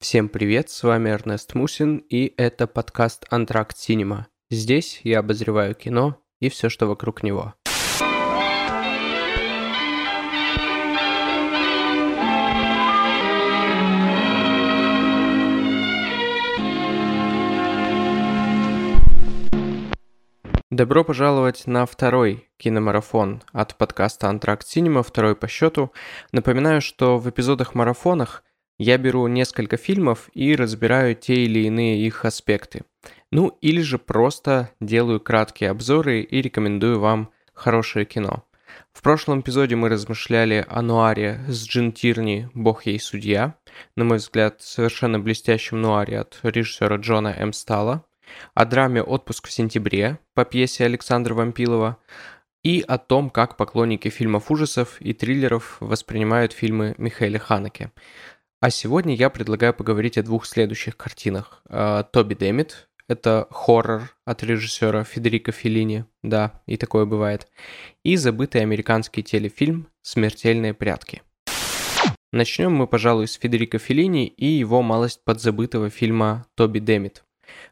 Всем привет, с вами Эрнест Мусин, и это подкаст «Антракт Синема». Здесь я обозреваю кино и все, что вокруг него. Добро пожаловать на второй киномарафон от подкаста «Антракт Синема», второй по счету. Напоминаю, что в эпизодах-марафонах я беру несколько фильмов и разбираю те или иные их аспекты. Ну или же просто делаю краткие обзоры и рекомендую вам хорошее кино. В прошлом эпизоде мы размышляли о нуаре с Джин Тирни «Бог ей судья», на мой взгляд, совершенно блестящем нуаре от режиссера Джона М. Стала, о драме «Отпуск в сентябре» по пьесе Александра Вампилова и о том, как поклонники фильмов ужасов и триллеров воспринимают фильмы Михаэля Ханеке. А сегодня я предлагаю поговорить о двух следующих картинах. А, Тоби Дэмит — это хоррор от режиссера Федерико Феллини, да, и такое бывает. И забытый американский телефильм «Смертельные прятки». Начнем мы, пожалуй, с Федерико Феллини и его малость подзабытого фильма «Тоби Дэмит»,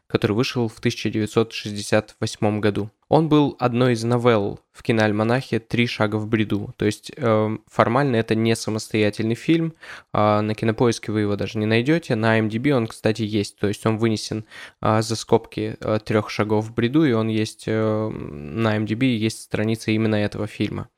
который вышел в 1968 году. Он был одной из новелл в киноальманахе «Три шага в бреду». То есть э, формально это не самостоятельный фильм. Э, на кинопоиске вы его даже не найдете. На MDB он, кстати, есть. То есть он вынесен э, за скобки э, трех шагов в бреду, и он есть э, на MDB, есть страница именно этого фильма.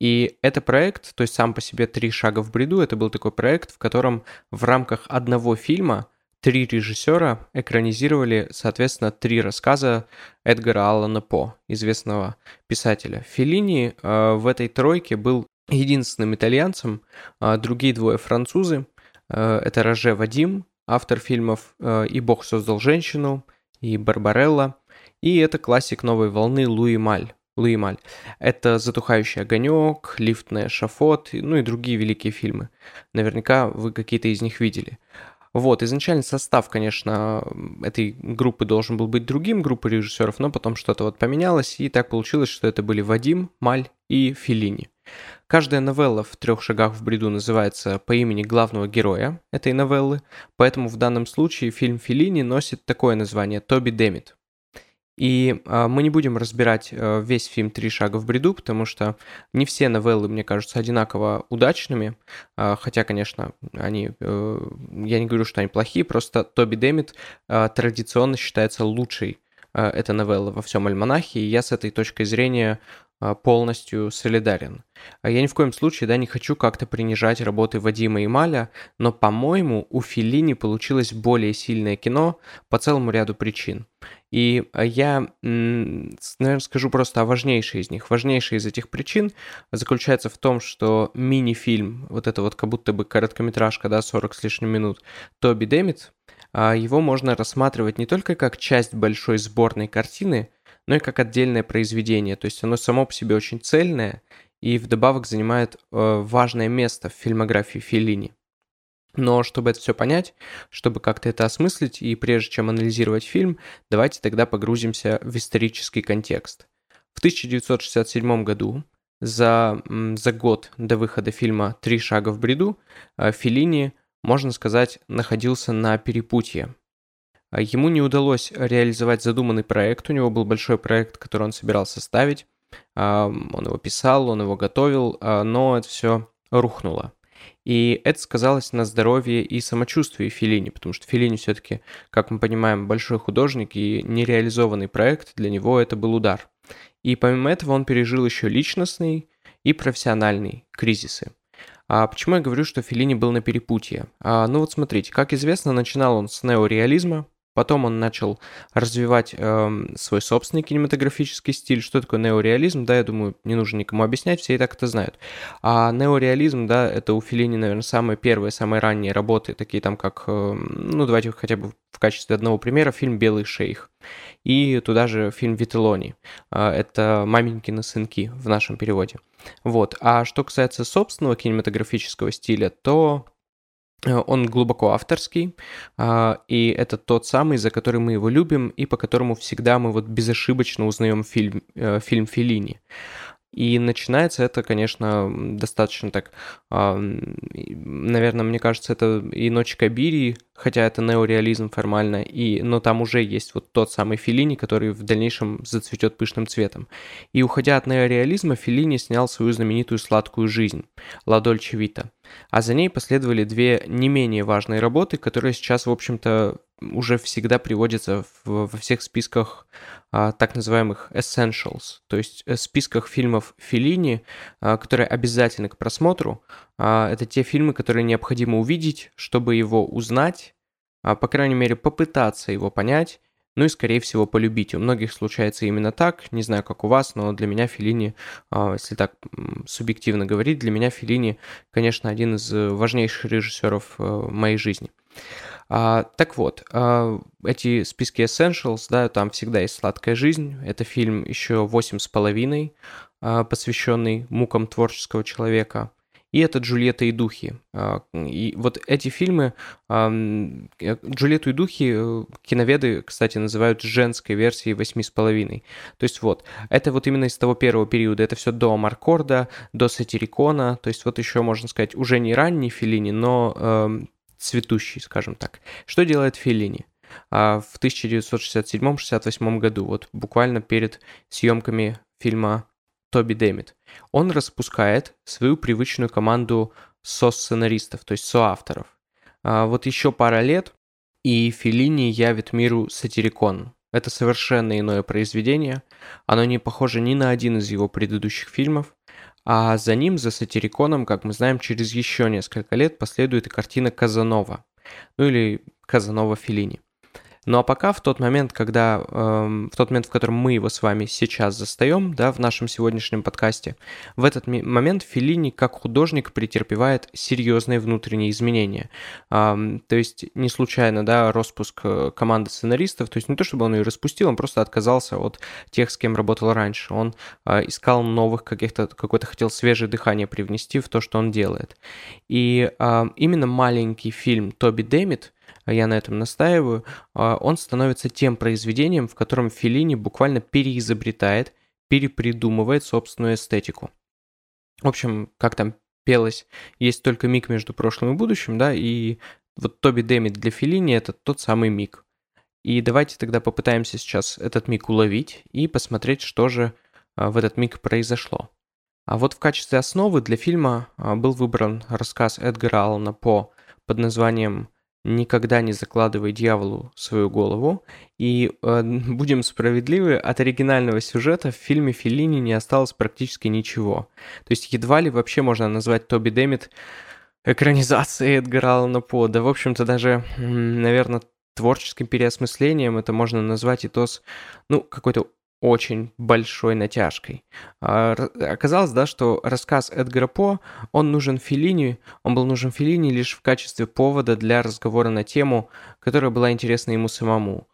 И это проект, то есть сам по себе «Три шага в бреду», это был такой проект, в котором в рамках одного фильма – Три режиссера экранизировали, соответственно, три рассказа Эдгара Аллана По, известного писателя. Феллини э, в этой тройке был единственным итальянцем, э, другие двое французы. Э, это Роже Вадим, автор фильмов э, «И Бог создал женщину», и «Барбарелла», и это классик новой волны Луи Маль. Луи Маль. Это «Затухающий огонек», «Лифтный шафот», ну и другие великие фильмы. Наверняка вы какие-то из них видели. Вот, изначально состав, конечно, этой группы должен был быть другим, группы режиссеров, но потом что-то вот поменялось, и так получилось, что это были Вадим, Маль и Филини. Каждая новелла в трех шагах в бреду называется по имени главного героя этой новеллы, поэтому в данном случае фильм Филини носит такое название «Тоби Демит». И э, мы не будем разбирать э, весь фильм «Три шага в бреду», потому что не все новеллы, мне кажутся, одинаково удачными. Э, хотя, конечно, они, э, я не говорю, что они плохие, просто Тоби Демит э, традиционно считается лучшей эта новелла во всем альманахе, и я с этой точкой зрения а, полностью солидарен. А я ни в коем случае да, не хочу как-то принижать работы Вадима и Маля, но, по-моему, у Филини получилось более сильное кино по целому ряду причин. И а, я, наверное, скажу просто о важнейшей из них. Важнейшая из этих причин заключается в том, что мини-фильм, вот это вот как будто бы короткометражка, да, 40 с лишним минут, Тоби Дэмит, его можно рассматривать не только как часть большой сборной картины, но и как отдельное произведение. То есть оно само по себе очень цельное и вдобавок занимает э, важное место в фильмографии Феллини. Но чтобы это все понять, чтобы как-то это осмыслить, и прежде чем анализировать фильм, давайте тогда погрузимся в исторический контекст. В 1967 году, за, за год до выхода фильма «Три шага в бреду», э, Феллини, можно сказать, находился на перепутье. А ему не удалось реализовать задуманный проект. У него был большой проект, который он собирался ставить. Он его писал, он его готовил, а, но это все рухнуло. И это сказалось на здоровье и самочувствии Филини, потому что Филини все-таки, как мы понимаем, большой художник и нереализованный проект, для него это был удар. И помимо этого он пережил еще личностный и профессиональный кризисы. А почему я говорю, что Филини был на перепутье? А, ну вот смотрите, как известно, начинал он с неореализма, Потом он начал развивать э, свой собственный кинематографический стиль. Что такое неореализм? Да, я думаю, не нужно никому объяснять, все и так это знают. А неореализм, да, это у Филини, наверное, самые первые, самые ранние работы, такие там как, э, ну, давайте хотя бы в качестве одного примера, фильм «Белый шейх». И туда же фильм «Вителони». Э, это «Маменькины сынки» в нашем переводе. Вот. А что касается собственного кинематографического стиля, то он глубоко авторский, а, и это тот самый, за который мы его любим, и по которому всегда мы вот безошибочно узнаем фильм, э, фильм Феллини. И начинается это, конечно, достаточно так, наверное, мне кажется, это и «Ночь Кабири», хотя это неореализм формально, и, но там уже есть вот тот самый Филини, который в дальнейшем зацветет пышным цветом. И уходя от неореализма, Филини снял свою знаменитую «Сладкую жизнь» «Ла Вита». А за ней последовали две не менее важные работы, которые сейчас, в общем-то, уже всегда приводится в, во всех списках а, так называемых essentials, то есть э, списках фильмов Филини, а, которые обязательны к просмотру. А, это те фильмы, которые необходимо увидеть, чтобы его узнать, а, по крайней мере попытаться его понять, ну и, скорее всего, полюбить. У многих случается именно так, не знаю, как у вас, но для меня Филини, а, если так субъективно говорить, для меня Филини, конечно, один из важнейших режиссеров э, моей жизни. А, так вот, а, эти списки Essentials, да, там всегда есть «Сладкая жизнь». Это фильм еще «Восемь с половиной», посвященный мукам творческого человека. И это «Джульетта и духи». А, и вот эти фильмы, а, «Джульетту и духи» э, киноведы, кстати, называют женской версией «Восьми с половиной». То есть вот, это вот именно из того первого периода, это все до Маркорда, до Сатирикона, то есть вот еще, можно сказать, уже не ранний Филини, но эм, цветущий, скажем так. Что делает Феллини? А, в 1967-68 году, вот буквально перед съемками фильма Тоби Дэмит, он распускает свою привычную команду со-сценаристов, то есть соавторов. А, вот еще пара лет, и Феллини явит миру Сатирикон. Это совершенно иное произведение. Оно не похоже ни на один из его предыдущих фильмов. А за ним, за сатириконом, как мы знаем, через еще несколько лет последует и картина Казанова, ну или Казанова Филини. Ну а пока в тот момент, когда, э, в тот момент, в котором мы его с вами сейчас застаем, да, в нашем сегодняшнем подкасте, в этот момент Филини как художник претерпевает серьезные внутренние изменения. Э, то есть не случайно, да, распуск э, команды сценаристов, то есть не то, чтобы он ее распустил, он просто отказался от тех, с кем работал раньше. Он э, искал новых каких-то, какой-то хотел свежее дыхание привнести в то, что он делает. И э, именно маленький фильм Тоби Дэмит – я на этом настаиваю, а, он становится тем произведением, в котором Филини буквально переизобретает, перепридумывает собственную эстетику. В общем, как там пелось, есть только миг между прошлым и будущим, да, и вот Тоби Дэмит для Филини это тот самый миг. И давайте тогда попытаемся сейчас этот миг уловить и посмотреть, что же а, в этот миг произошло. А вот в качестве основы для фильма был выбран рассказ Эдгара Аллана По под названием никогда не закладывай дьяволу свою голову. И э, будем справедливы, от оригинального сюжета в фильме Филини не осталось практически ничего. То есть едва ли вообще можно назвать Тоби Дэмит экранизацией Эдгара Аллана По. Да, в общем-то, даже, наверное, творческим переосмыслением это можно назвать и то с, ну, какой-то очень большой натяжкой. А, оказалось, да, что рассказ Эдгара По, он нужен Филини, он был нужен Филини лишь в качестве повода для разговора на тему, которая была интересна ему самому.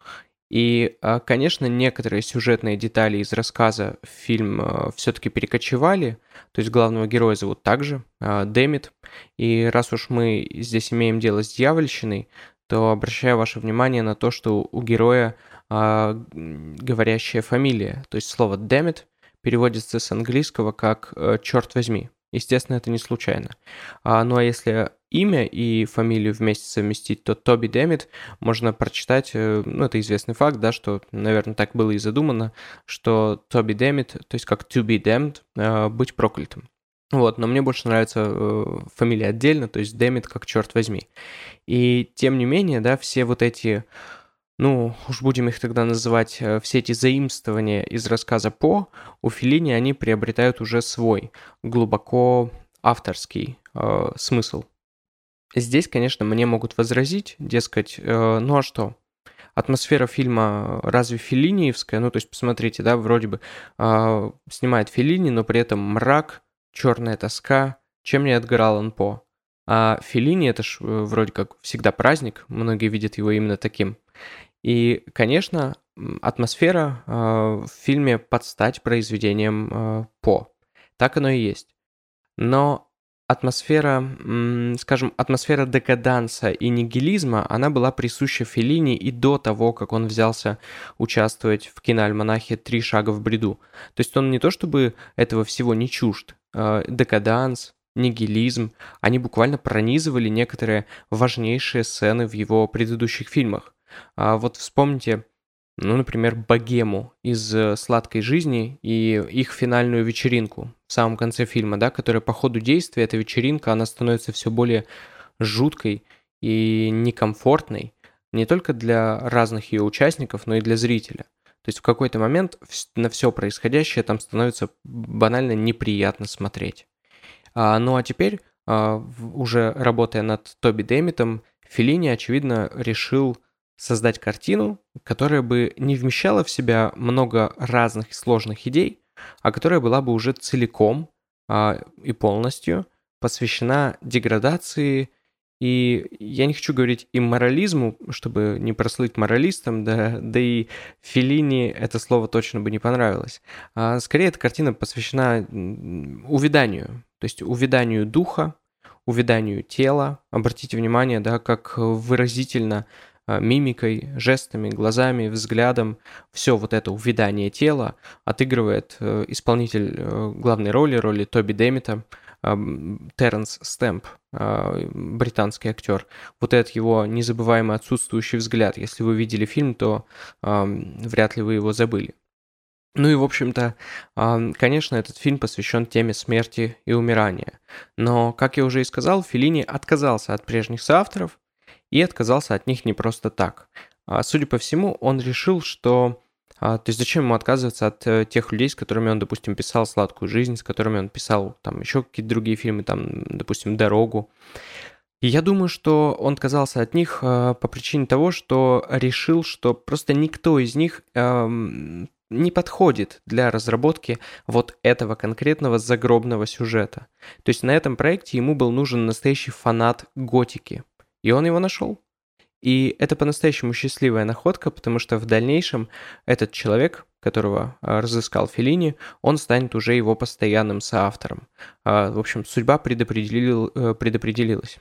И, а, конечно, некоторые сюжетные детали из рассказа в фильм а, все-таки перекочевали, то есть главного героя зовут также Дэмит, и раз уж мы здесь имеем дело с дьявольщиной, то обращаю ваше внимание на то, что у героя а, говорящая фамилия. То есть слово damn переводится с английского как э, «черт возьми». Естественно, это не случайно. А, ну а если имя и фамилию вместе совместить, то Тоби Дэмит можно прочитать, э, ну это известный факт, да, что, наверное, так было и задумано, что Тоби Дэмит, то есть как to be damned, э, быть проклятым. Вот, но мне больше нравится э, фамилия отдельно, то есть Дэмит как черт возьми. И тем не менее, да, все вот эти ну, уж будем их тогда называть, э, все эти заимствования из рассказа По, у Филини они приобретают уже свой, глубоко авторский э, смысл. Здесь, конечно, мне могут возразить, дескать, э, ну а что, атмосфера фильма разве филиниевская? Ну, то есть, посмотрите, да, вроде бы э, снимает Филини, но при этом мрак, черная тоска, чем не Эдгар Аллан По. А Филини это ж э, вроде как всегда праздник, многие видят его именно таким. И, конечно, атмосфера э, в фильме под стать произведением э, По. Так оно и есть. Но атмосфера, скажем, атмосфера декаданса и нигилизма, она была присуща Феллини и до того, как он взялся участвовать в киноальманахе «Три шага в бреду». То есть он не то чтобы этого всего не чужд. Э, декаданс, нигилизм, они буквально пронизывали некоторые важнейшие сцены в его предыдущих фильмах. А вот вспомните ну, например, богему из э, «Сладкой жизни» и их финальную вечеринку в самом конце фильма, да, которая по ходу действия, эта вечеринка, она становится все более жуткой и некомфортной, не только для разных ее участников, но и для зрителя. То есть в какой-то момент на все происходящее там становится банально неприятно смотреть. А, ну а теперь, а, уже работая над Тоби Дэмитом, Филини, очевидно, решил создать картину, которая бы не вмещала в себя много разных и сложных идей, а которая была бы уже целиком а, и полностью посвящена деградации и я не хочу говорить и морализму, чтобы не прослыть моралистом, да, да и Филини это слово точно бы не понравилось. А скорее, эта картина посвящена увиданию, то есть увиданию духа, увиданию тела. Обратите внимание, да, как выразительно а, мимикой, жестами, глазами, взглядом, все вот это увядание тела отыгрывает э, исполнитель э, главной роли, роли Тоби Демита, Терренс Стэмп, а, британский актер. Вот этот его незабываемый отсутствующий взгляд. Если вы видели фильм, то вряд ли вы его забыли. Ну и, в общем-то, конечно, этот фильм посвящен теме смерти и умирания. Но, как я уже и сказал, Филини отказался от прежних соавторов и отказался от них не просто так. А, судя по всему, он решил, что... А, то есть зачем ему отказываться от э, тех людей, с которыми он, допустим, писал «Сладкую жизнь», с которыми он писал там еще какие-то другие фильмы, там, допустим, «Дорогу». И я думаю, что он отказался от них э, по причине того, что решил, что просто никто из них эм, не подходит для разработки вот этого конкретного загробного сюжета. То есть на этом проекте ему был нужен настоящий фанат готики. И он его нашел. И это по-настоящему счастливая находка, потому что в дальнейшем этот человек, которого а, разыскал Феллини, он станет уже его постоянным соавтором. А, в общем, судьба предопределил, э, предопределилась.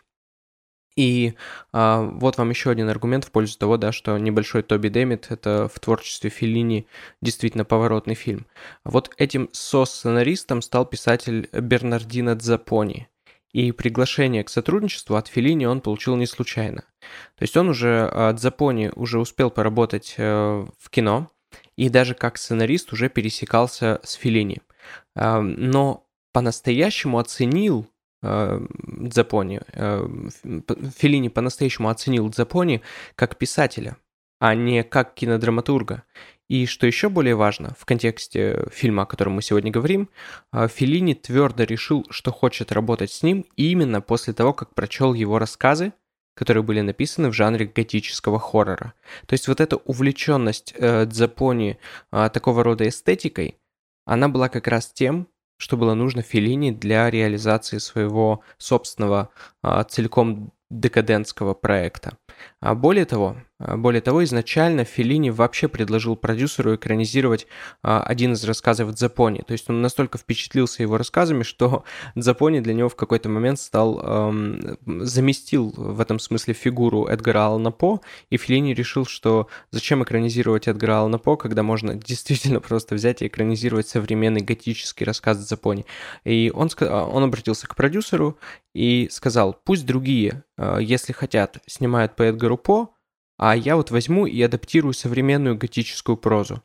И а, вот вам еще один аргумент в пользу того, да, что небольшой Тоби Дэмит это в творчестве Феллини действительно поворотный фильм. Вот этим со-сценаристом стал писатель Бернардино Дзапони. И приглашение к сотрудничеству от Филини он получил не случайно. То есть он уже от Запони уже успел поработать э, в кино, и даже как сценарист уже пересекался с Филини. Э, но по-настоящему оценил э, Дзапони, Филини по-настоящему оценил Дзапони как писателя, а не как кинодраматурга. И что еще более важно, в контексте фильма, о котором мы сегодня говорим, а, Филини твердо решил, что хочет работать с ним именно после того, как прочел его рассказы, которые были написаны в жанре готического хоррора. То есть вот эта увлеченность э, Дзапони э, такого рода эстетикой, она была как раз тем, что было нужно Филини для реализации своего собственного э, целиком декадентского проекта. А более того, а, более того, изначально Феллини вообще предложил продюсеру экранизировать а, один из рассказов Дзапони. То есть он настолько впечатлился его рассказами, что Дзапони для него в какой-то момент стал эм, заместил в этом смысле фигуру Эдгара Алана По, и Феллини решил, что зачем экранизировать Эдгара Алана По, когда можно действительно просто взять и экранизировать современный готический рассказ Дзапони. И он, он обратился к продюсеру и сказал, пусть другие, если хотят, снимают по Эдгару По, а я вот возьму и адаптирую современную готическую прозу.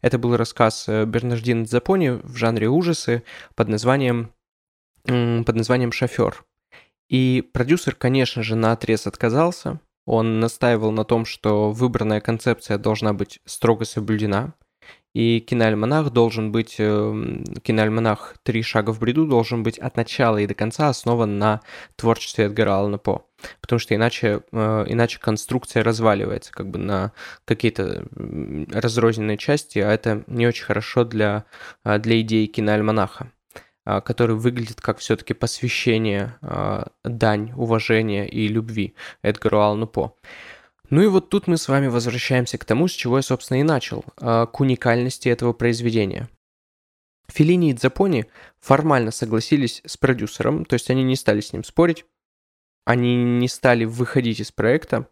Это был рассказ э, Бернардина Дзапони в жанре ужасы под названием, под названием «Шофер». И продюсер, конечно же, на отрез отказался. Он настаивал на том, что выбранная концепция должна быть строго соблюдена – и киноальманах должен быть, э, киноальманах «Три шага в бреду» должен быть от начала и до конца основан на творчестве Эдгара Аллана По. Потому что иначе, э, иначе конструкция разваливается как бы на какие-то разрозненные части, а это не очень хорошо для, э, для идеи киноальманаха который выглядит как все-таки посвящение, дань уважения и любви Эдгару Аллану По. Ну и вот тут мы с вами возвращаемся к тому, с чего я, собственно, и начал, а, к уникальности этого произведения. Филини и Дзапони формально согласились с продюсером, то есть они не стали с ним спорить, они не стали выходить из проекта,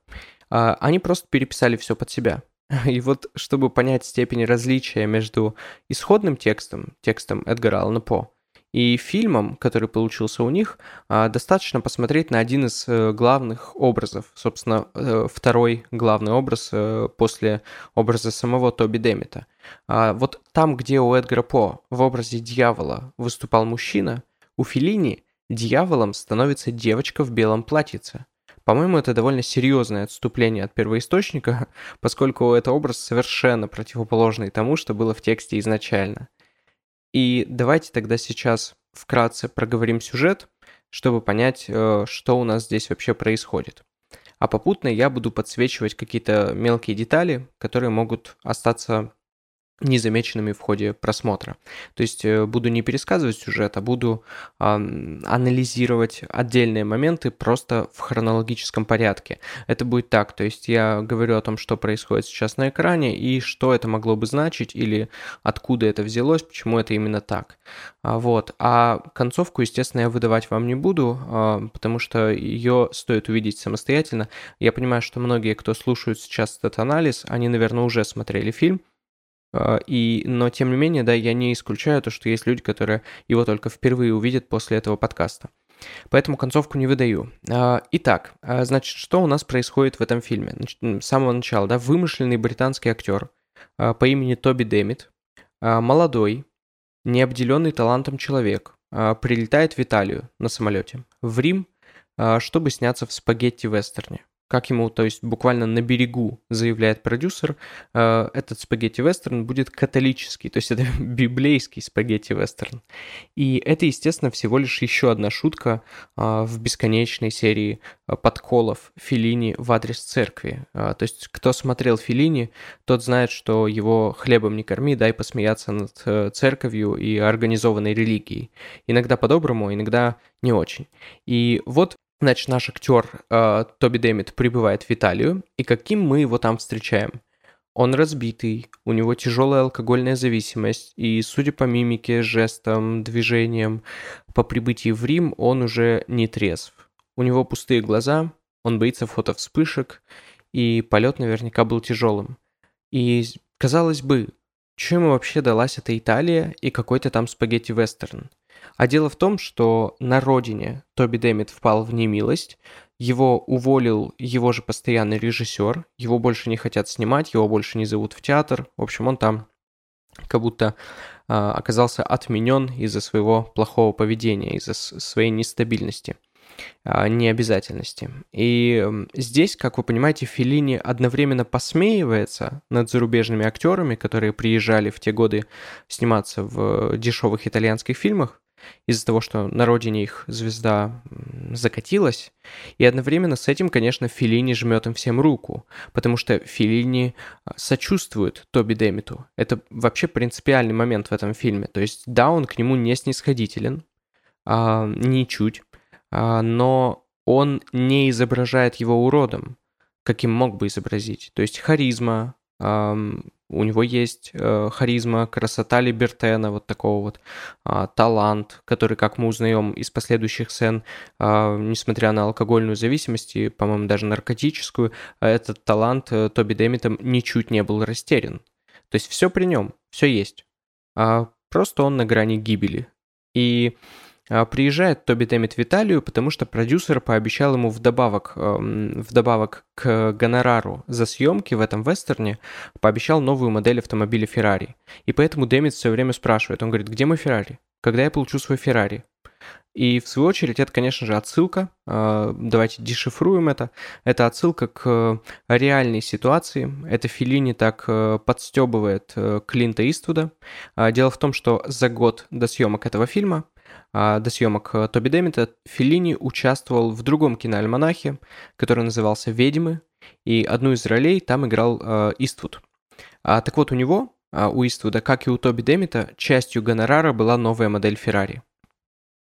а они просто переписали все под себя. И вот, чтобы понять степень различия между исходным текстом, текстом Эдгара Аллана По, и фильмом, который получился у них, а, достаточно посмотреть на один из э, главных образов. Собственно, э, второй главный образ э, после образа самого Тоби Демита. А, вот там, где у Эдгара По в образе дьявола выступал мужчина, у Филини дьяволом становится девочка в белом платьице. По-моему, это довольно серьезное отступление от первоисточника, поскольку это образ совершенно противоположный тому, что было в тексте изначально. И давайте тогда сейчас вкратце проговорим сюжет, чтобы понять, э, что у нас здесь вообще происходит. А попутно я буду подсвечивать какие-то мелкие детали, которые могут остаться незамеченными в ходе просмотра. То есть э, буду не пересказывать сюжет, а буду э, анализировать отдельные моменты просто в хронологическом порядке. Это будет так, то есть я говорю о том, что происходит сейчас на экране и что это могло бы значить или откуда это взялось, почему это именно так. А, вот. А концовку, естественно, я выдавать вам не буду, э, потому что ее стоит увидеть самостоятельно. Я понимаю, что многие, кто слушают сейчас этот анализ, они, наверное, уже смотрели фильм, и, но тем не менее, да, я не исключаю то, что есть люди, которые его только впервые увидят после этого подкаста. Поэтому концовку не выдаю. А, итак, а, значит, что у нас происходит в этом фильме? Значит, с самого начала, да, вымышленный британский актер по имени Тоби Дэмит, молодой, необделенный талантом человек, прилетает в Италию на самолете, в Рим, чтобы сняться в спагетти-вестерне как ему, то есть буквально на берегу, заявляет продюсер, э, этот спагетти-вестерн будет католический, то есть это библейский спагетти-вестерн. И это, естественно, всего лишь еще одна шутка э, в бесконечной серии э, подколов Филини в адрес церкви. То есть кто смотрел Филини, тот знает, что его хлебом не корми, дай посмеяться над церковью и организованной религией. Иногда по-доброму, иногда не очень. И вот Значит, наш актер э, Тоби Дэмит прибывает в Италию, и каким мы его там встречаем? Он разбитый, у него тяжелая алкогольная зависимость, и, судя по мимике, жестам, движениям, по прибытии в Рим он уже не трезв. У него пустые глаза, он боится фотовспышек, и полет наверняка был тяжелым. И, казалось бы, чем вообще далась эта Италия и какой-то там спагетти-вестерн? А дело в том, что на родине Тоби Дэмит впал в немилость, его уволил его же постоянный режиссер, его больше не хотят снимать, его больше не зовут в театр. В общем, он там как будто э, оказался отменен из-за своего плохого поведения, из-за своей нестабильности, э, необязательности. И здесь, как вы понимаете, Филини одновременно посмеивается над зарубежными актерами, которые приезжали в те годы сниматься в дешевых итальянских фильмах, из-за того, что на родине их звезда закатилась. И одновременно с этим, конечно, Филини жмет им всем руку, потому что Филини а, сочувствует Тоби Демиту. Это вообще принципиальный момент в этом фильме. То есть, да, он к нему не снисходителен, а, ничуть, а, но он не изображает его уродом, каким мог бы изобразить. То есть харизма, у него есть э, харизма, красота Либертена, вот такого вот, э, талант, который, как мы узнаем из последующих сцен, э, несмотря на алкогольную зависимость и, по-моему, даже наркотическую, этот талант э, Тоби Дэмитом ничуть не был растерян. То есть все при нем, все есть. А просто он на грани гибели. И а, приезжает Тоби Дэмит в Италию, потому что продюсер пообещал ему вдобавок, эм, вдобавок к гонорару за съемки в этом вестерне, пообещал новую модель автомобиля Ferrari. И поэтому Дэмит все время спрашивает, он говорит, где мой Ferrari? Когда я получу свой Ferrari? И в свою очередь это, конечно же, отсылка, э, давайте дешифруем это, это отсылка к реальной ситуации, это Филини так э, подстебывает э, Клинта Иствуда. А, дело в том, что за год до съемок этого фильма а, до съемок э, Тоби Дэмита Феллини участвовал в другом киноальманахе, который назывался «Ведьмы», и одну из ролей там играл э, Иствуд. А, так вот, у него, а, у Иствуда, как и у Тоби Дэмита, частью гонорара была новая модель Феррари.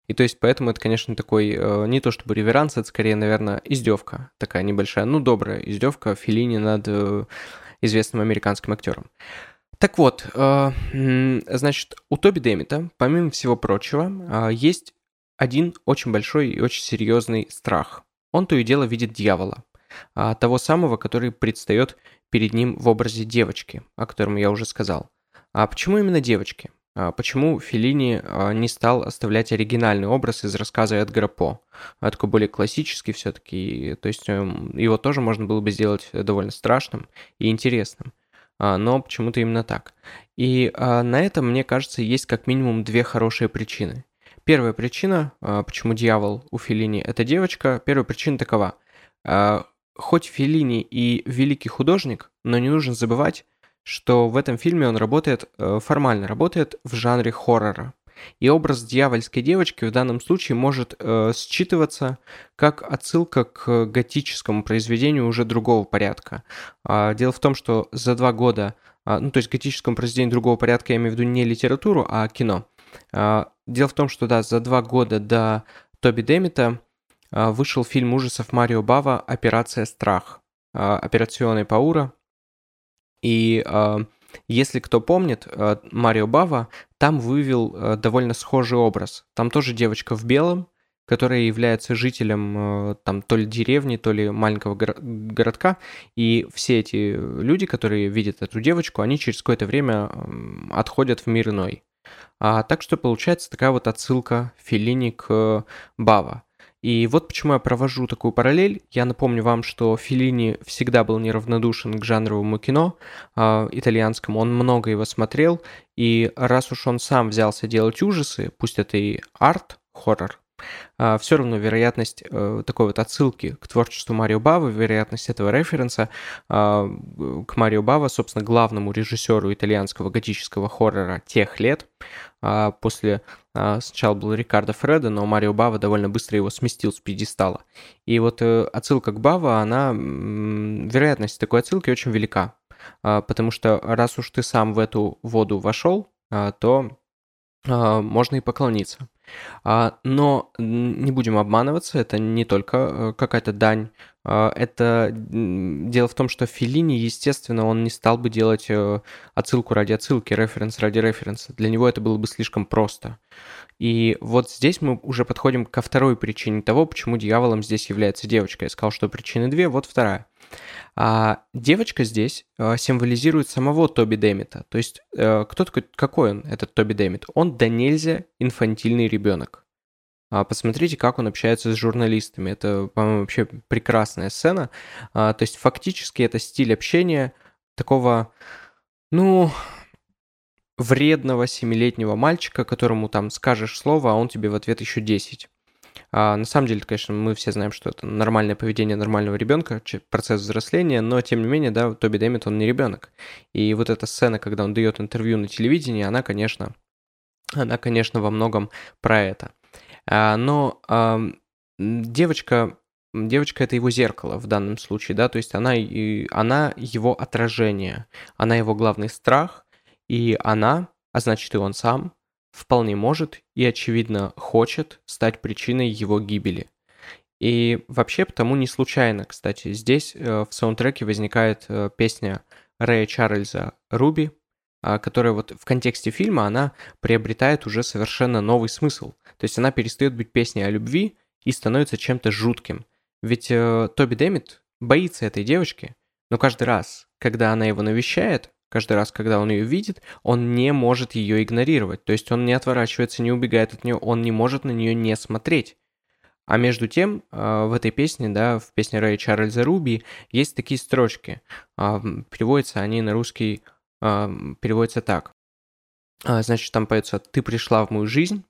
И то есть поэтому это, конечно, такой, э, не то чтобы реверанс, это скорее, наверное, издевка такая небольшая, ну, добрая издевка Филини над э, известным американским актером. Так вот, э, значит, у Тоби Демита, помимо всего прочего, э, есть один очень большой и очень серьезный страх. Он то и дело видит дьявола, а, того самого, который предстает перед ним в образе девочки, о котором я уже сказал. А почему именно девочки? А почему Филини не стал оставлять оригинальный образ из рассказа Эдгара По? Такой более классический все-таки, то есть эм, его тоже можно было бы сделать довольно страшным и интересным. А, но почему-то именно так. И а, на этом, мне кажется, есть как минимум две хорошие причины. Первая причина, а, почему дьявол у Филини это девочка, первая причина такова. Хоть Филини и великий художник, но не нужно забывать, что в этом фильме он работает, э, формально работает в жанре хоррора. И образ дьявольской девочки в данном случае может э, считываться как отсылка к готическому произведению уже другого порядка. А, дело в том, что за два года, а, ну то есть готическому произведению другого порядка я имею в виду не литературу, а кино. А, дело в том, что да, за два года до Тоби Демита а, вышел фильм ужасов Марио Бава «Операция Страх». А, Операционный Паура. И а, если кто помнит, э, Марио Бава там вывел э, довольно схожий образ. Там тоже девочка в белом, которая является жителем э, там то ли деревни, то ли маленького городка, и все эти люди, которые видят эту девочку, они через какое-то время отходят в мир иной. А, так что получается такая вот отсылка Филини к Бава. И вот почему я провожу такую параллель. Я напомню вам, что Филини всегда был неравнодушен к жанровому кино э, итальянскому. Он много его смотрел. И раз уж он сам взялся делать ужасы, пусть это и арт, хоррор, все равно вероятность э, такой вот отсылки к творчеству Марио Бава, вероятность этого референса а, к Марио Бава, собственно, главному режиссеру итальянского готического хоррора тех лет, а, после сначала был Рикардо Фредо, но Марио Бава довольно быстро его сместил с пьедестала. И вот э, отсылка к Бава, она, вероятность такой отсылки очень велика, потому что раз уж ты сам в эту воду вошел, то можно и поклониться. А, но не будем обманываться, это не только э, какая-то дань. А, это дело в том, что Филини, естественно, он не стал бы делать э, отсылку ради отсылки, референс ради референса. Для него это было бы слишком просто. И вот здесь мы уже подходим ко второй причине того, почему дьяволом здесь является девочка. Я сказал, что причины две, вот вторая. А девочка здесь а, символизирует самого Тоби Дэмита. То есть, а, кто такой, какой он, этот Тоби Дэмит? Он до нельзя инфантильный ребенок. А, посмотрите, как он общается с журналистами. Это, по-моему, вообще прекрасная сцена. А, то есть, фактически, это стиль общения такого, ну, вредного семилетнего мальчика, которому там скажешь слово, а он тебе в ответ еще 10. А, на самом деле, конечно, мы все знаем, что это нормальное поведение нормального ребенка, процесс взросления, но тем не менее, да, Тоби Дэмит, он не ребенок. И вот эта сцена, когда он дает интервью на телевидении, она, конечно, она, конечно, во многом про это. А, но а, девочка девочка это его зеркало в данном случае, да, то есть она, и, она его отражение, она его главный страх, и она, а значит и он сам, вполне может и, очевидно, хочет стать причиной его гибели. И вообще потому не случайно, кстати, здесь э, в саундтреке возникает э, песня Рэя Чарльза «Руби», а, которая вот в контексте фильма, она приобретает уже совершенно новый смысл. То есть она перестает быть песней о любви и становится чем-то жутким. Ведь э, Тоби Дэмит боится этой девочки, но каждый раз, когда она его навещает, Каждый раз, когда он ее видит, он не может ее игнорировать. То есть он не отворачивается, не убегает от нее, он не может на нее не смотреть. А между тем, а, в этой песне, да, в песне Рэя Чарльза Руби есть такие строчки. А, переводятся они на русский, а, переводятся так. Значит, там поется «Ты пришла в мою жизнь,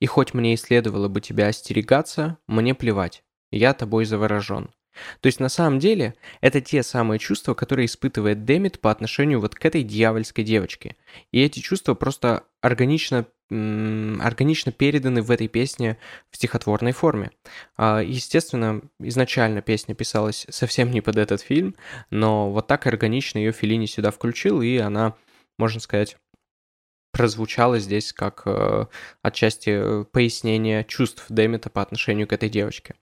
и хоть мне и следовало бы тебя остерегаться, мне плевать, я тобой заворожен. То есть на самом деле это те самые чувства, которые испытывает Демит по отношению вот к этой дьявольской девочке. И эти чувства просто органично органично переданы в этой песне в стихотворной форме. А, естественно, изначально песня писалась совсем не под этот фильм, но вот так органично ее Филини сюда включил, и она, можно сказать, прозвучало здесь как э, отчасти э, пояснение чувств Дэмита по отношению к этой девочке.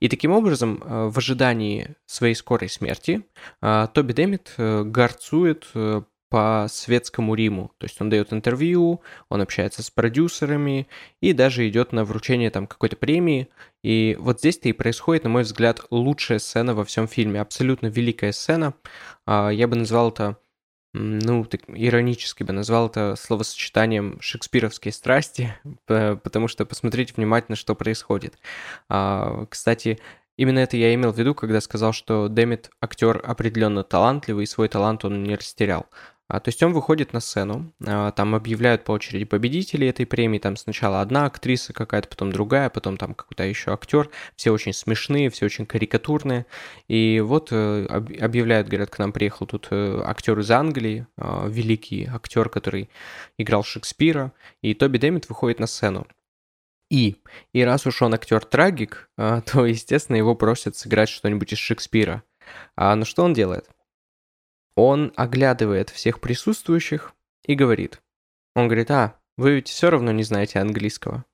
И таким образом, э, в ожидании своей скорой смерти, э, Тоби Дэмит э, горцует э, по светскому Риму. То есть он дает интервью, он общается с продюсерами и даже идет на вручение там какой-то премии. И вот здесь-то и происходит, на мой взгляд, лучшая сцена во всем фильме. Абсолютно великая сцена. А, я бы назвал это ну, так иронически бы назвал это словосочетанием «шекспировские страсти», потому что посмотрите внимательно, что происходит. А, кстати, Именно это я имел в виду, когда сказал, что Дэмит актер определенно талантливый, и свой талант он не растерял. А, то есть он выходит на сцену, а, там объявляют по очереди победителей этой премии, там сначала одна актриса какая-то, потом другая, потом там какой-то еще актер, все очень смешные, все очень карикатурные. И вот э, объявляют, говорят, к нам приехал тут э, актер из Англии, э, великий актер, который играл Шекспира, и Тоби Дэмит выходит на сцену. И, и раз уж он актер-трагик, а, то, естественно, его просят сыграть что-нибудь из Шекспира. А, но что он делает? Он оглядывает всех присутствующих и говорит. Он говорит, а, вы ведь все равно не знаете английского.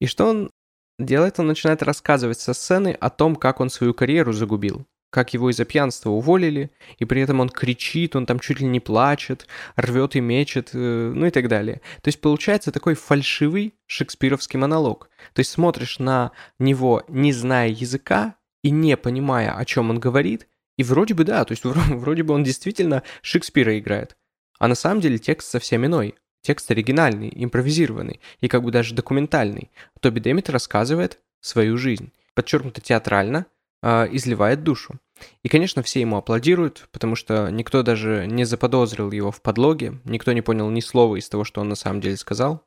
И что он делает? Он начинает рассказывать со сцены о том, как он свою карьеру загубил как его из-за пьянства уволили, и при этом он кричит, он там чуть ли не плачет, рвет и мечет, э, ну и так далее. То есть получается такой фальшивый шекспировский монолог. То есть смотришь на него, не зная языка и не понимая, о чем он говорит, и вроде бы да, то есть вроде бы он действительно Шекспира играет. А на самом деле текст совсем иной. Текст оригинальный, импровизированный и как бы даже документальный. Тоби Демит рассказывает свою жизнь. Подчеркнуто театрально, э, изливает душу. И, конечно, все ему аплодируют, потому что никто даже не заподозрил его в подлоге, никто не понял ни слова из того, что он на самом деле сказал.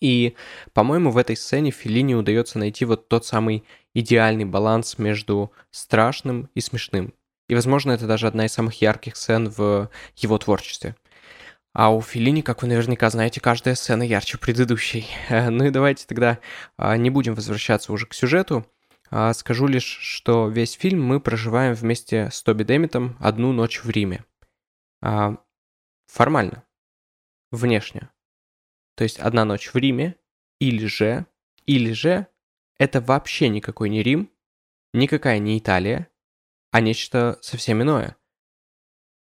И, по-моему, в этой сцене Филини удается найти вот тот самый идеальный баланс между страшным и смешным. И, возможно, это даже одна из самых ярких сцен в его творчестве. А у Филини, как вы наверняка знаете, каждая сцена ярче предыдущей. Ну и давайте тогда а, не будем возвращаться уже к сюжету. А скажу лишь, что весь фильм мы проживаем вместе с Тоби Дэмитом одну ночь в Риме. А, формально. Внешне. То есть одна ночь в Риме, или же, или же это вообще никакой не Рим, никакая не Италия, а нечто совсем иное.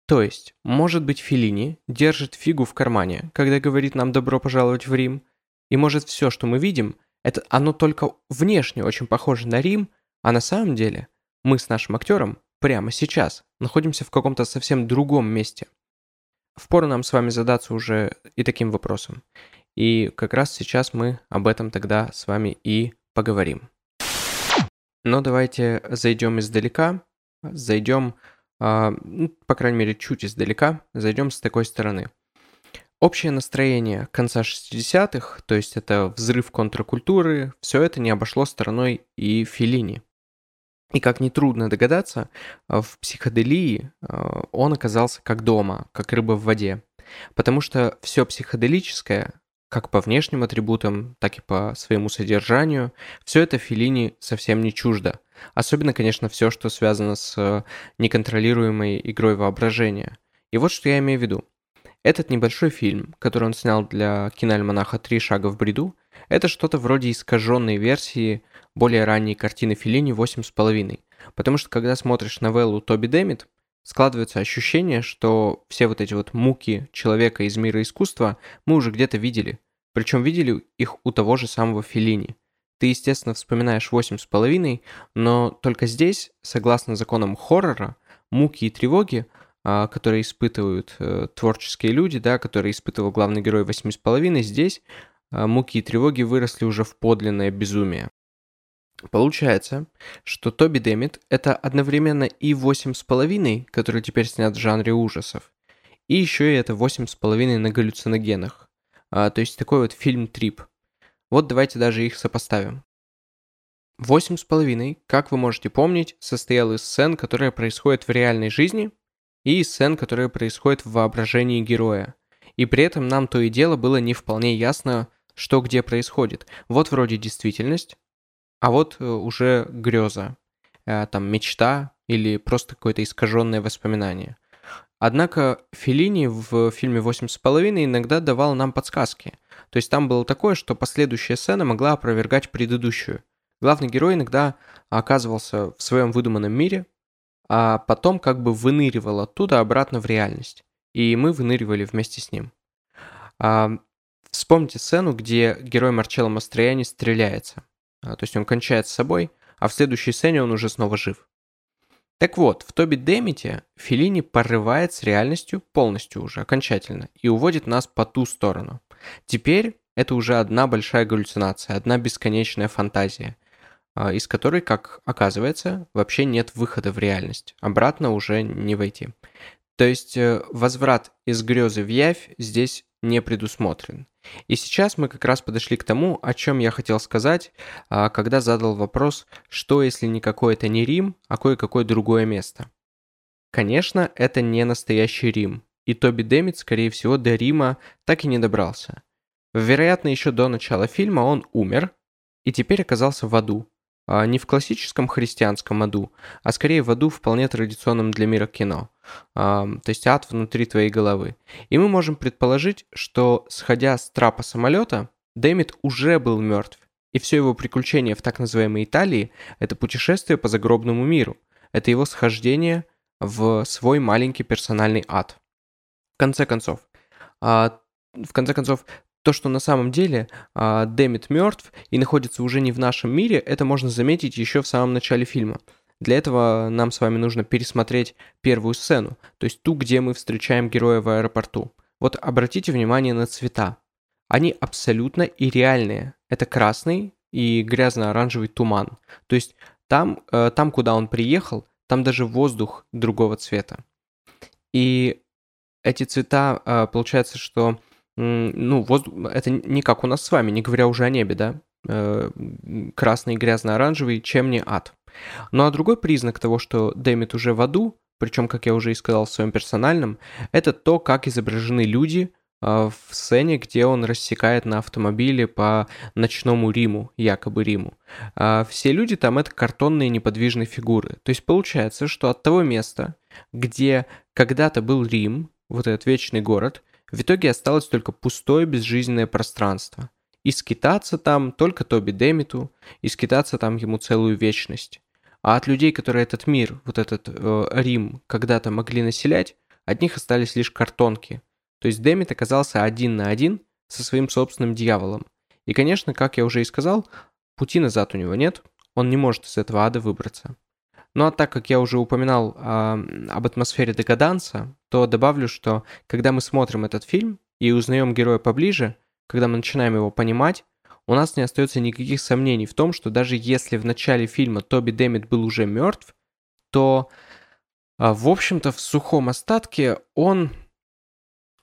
То есть, может быть, Филини держит фигу в кармане, когда говорит нам «добро пожаловать в Рим», и может все, что мы видим – это оно только внешне очень похоже на Рим, а на самом деле мы с нашим актером прямо сейчас находимся в каком-то совсем другом месте. Впору нам с вами задаться уже и таким вопросом. И как раз сейчас мы об этом тогда с вами и поговорим. Но давайте зайдем издалека, зайдем, э, по крайней мере, чуть издалека, зайдем с такой стороны – Общее настроение конца 60-х, то есть это взрыв контркультуры, все это не обошло стороной и Филини. И как нетрудно догадаться, в психоделии э, он оказался как дома, как рыба в воде. Потому что все психоделическое, как по внешним атрибутам, так и по своему содержанию, все это Филини совсем не чуждо. Особенно, конечно, все, что связано с неконтролируемой игрой воображения. И вот что я имею в виду. Этот небольшой фильм, который он снял для киноальманаха «Три шага в бреду», это что-то вроде искаженной версии более ранней картины Филини «Восемь с половиной». Потому что когда смотришь новеллу Тоби Дэмит, складывается ощущение, что все вот эти вот муки человека из мира искусства мы уже где-то видели. Причем видели их у того же самого Филини. Ты, естественно, вспоминаешь «Восемь с половиной», но только здесь, согласно законам хоррора, муки и тревоги – а, которые испытывают э, творческие люди, да, которые испытывал главный герой «Восьми с половиной», здесь а, муки и тревоги выросли уже в подлинное безумие. Получается, что Тоби Дэмит — это одновременно и «Восемь с половиной», который теперь снят в жанре ужасов, и еще и это «Восемь с половиной» на галлюциногенах. А, то есть такой вот фильм-трип. Вот давайте даже их сопоставим. «Восемь с половиной», как вы можете помнить, состоял из сцен, которые происходят в реальной жизни — и сцен, которые происходят в воображении героя. И при этом нам то и дело было не вполне ясно, что где происходит. Вот вроде действительность, а вот э, уже греза, э, там мечта или просто какое-то искаженное воспоминание. Однако Филини в фильме «Восемь с половиной» иногда давал нам подсказки. То есть там было такое, что последующая сцена могла опровергать предыдущую. Главный герой иногда оказывался в своем выдуманном мире, а потом как бы выныривал оттуда обратно в реальность. и мы выныривали вместе с ним. А, вспомните сцену, где герой Марчелло Мастрояни стреляется. А, то есть он кончает с собой, а в следующей сцене он уже снова жив. Так вот, в Тоби Демите Филини порывает с реальностью полностью уже, окончательно, и уводит нас по ту сторону. Теперь это уже одна большая галлюцинация, одна бесконечная фантазия, а, из которой, как оказывается, вообще нет выхода в реальность. Обратно уже не войти. То есть э, возврат из грезы в явь здесь не предусмотрен. И сейчас мы как раз подошли к тому, о чем я хотел сказать, а, когда задал вопрос, что если никакой это не Рим, а кое-какое другое место. Конечно, это не настоящий Рим, и Тоби Демит, скорее всего, до Рима так и не добрался. Вероятно, еще до начала фильма он умер и теперь оказался в аду. А не в классическом христианском аду, а скорее в аду вполне традиционном для мира кино. А, то есть ад внутри твоей головы. И мы можем предположить, что, сходя с трапа самолета, Дэмит уже был мертв. И все его приключение в так называемой Италии – это путешествие по загробному миру. Это его схождение в свой маленький персональный ад. В конце концов, а, в конце концов, то, что на самом деле а, Дэмит мертв и находится уже не в нашем мире, это можно заметить еще в самом начале фильма. Для этого нам с вами нужно пересмотреть первую сцену, то есть ту, где мы встречаем героя в аэропорту. Вот обратите внимание на цвета. Они абсолютно и реальные. Это красный и грязно-оранжевый туман. То есть там, э, там, куда он приехал, там даже воздух другого цвета. И эти цвета, э, получается, что ну, воздух, это не как у нас с вами, не говоря уже о небе, да, э, красный, грязно-оранжевый, чем не ад. Ну а другой признак того, что Дэмит уже в аду, причем, как я уже и сказал в своем персональном, это то, как изображены люди а, в сцене, где он рассекает на автомобиле по ночному Риму, якобы Риму. А все люди там это картонные неподвижные фигуры. То есть получается, что от того места, где когда-то был Рим, вот этот вечный город, в итоге осталось только пустое безжизненное пространство. И скитаться там только Тоби Демиту, и скитаться там ему целую вечность. А от людей, которые этот мир, вот этот э, Рим, когда-то могли населять, от них остались лишь картонки. То есть Демит оказался один на один со своим собственным дьяволом. И, конечно, как я уже и сказал, пути назад у него нет, он не может из этого ада выбраться. Ну а так как я уже упоминал э, об атмосфере декаданса, то добавлю, что когда мы смотрим этот фильм и узнаем героя поближе, когда мы начинаем его понимать, у нас не остается никаких сомнений в том, что даже если в начале фильма Тоби Дэмит был уже мертв, то, э, в общем-то, в сухом остатке он,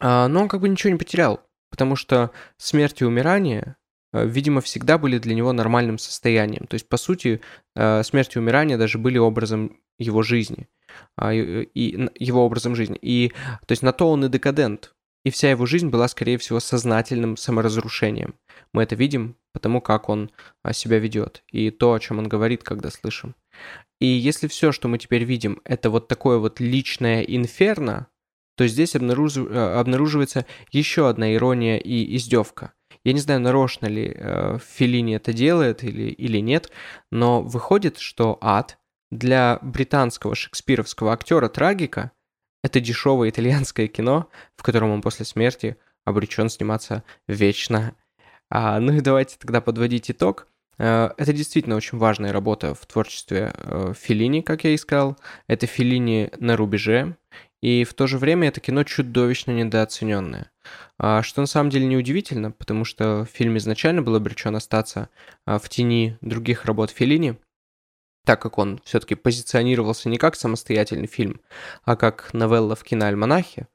э, ну, он как бы ничего не потерял, потому что смерть и умирание видимо, всегда были для него нормальным состоянием. То есть, по сути, э, смерть и умирание даже были образом его жизни. А, и его образом жизни. И, то есть, на то он и декадент. И вся его жизнь была, скорее всего, сознательным саморазрушением. Мы это видим потому, как он а, себя ведет. И то, о чем он говорит, когда слышим. И если все, что мы теперь видим, это вот такое вот личное инферно, то здесь обнаруж... Э, обнаруживается еще одна ирония и издевка – я не знаю, нарочно ли э, Филини это делает или, или нет, но выходит, что ад для британского шекспировского актера-трагика это дешевое итальянское кино, в котором он после смерти обречен сниматься вечно. А, ну и давайте тогда подводить итог. Э, это действительно очень важная работа в творчестве э, Филини, как я и сказал. Это Филини на рубеже. И в то же время это кино чудовищно недооцененное. А, что на самом деле неудивительно, потому что фильм изначально был обречен остаться а, в тени других работ Феллини, так как он все-таки позиционировался не как самостоятельный фильм, а как новелла в киноальманахе,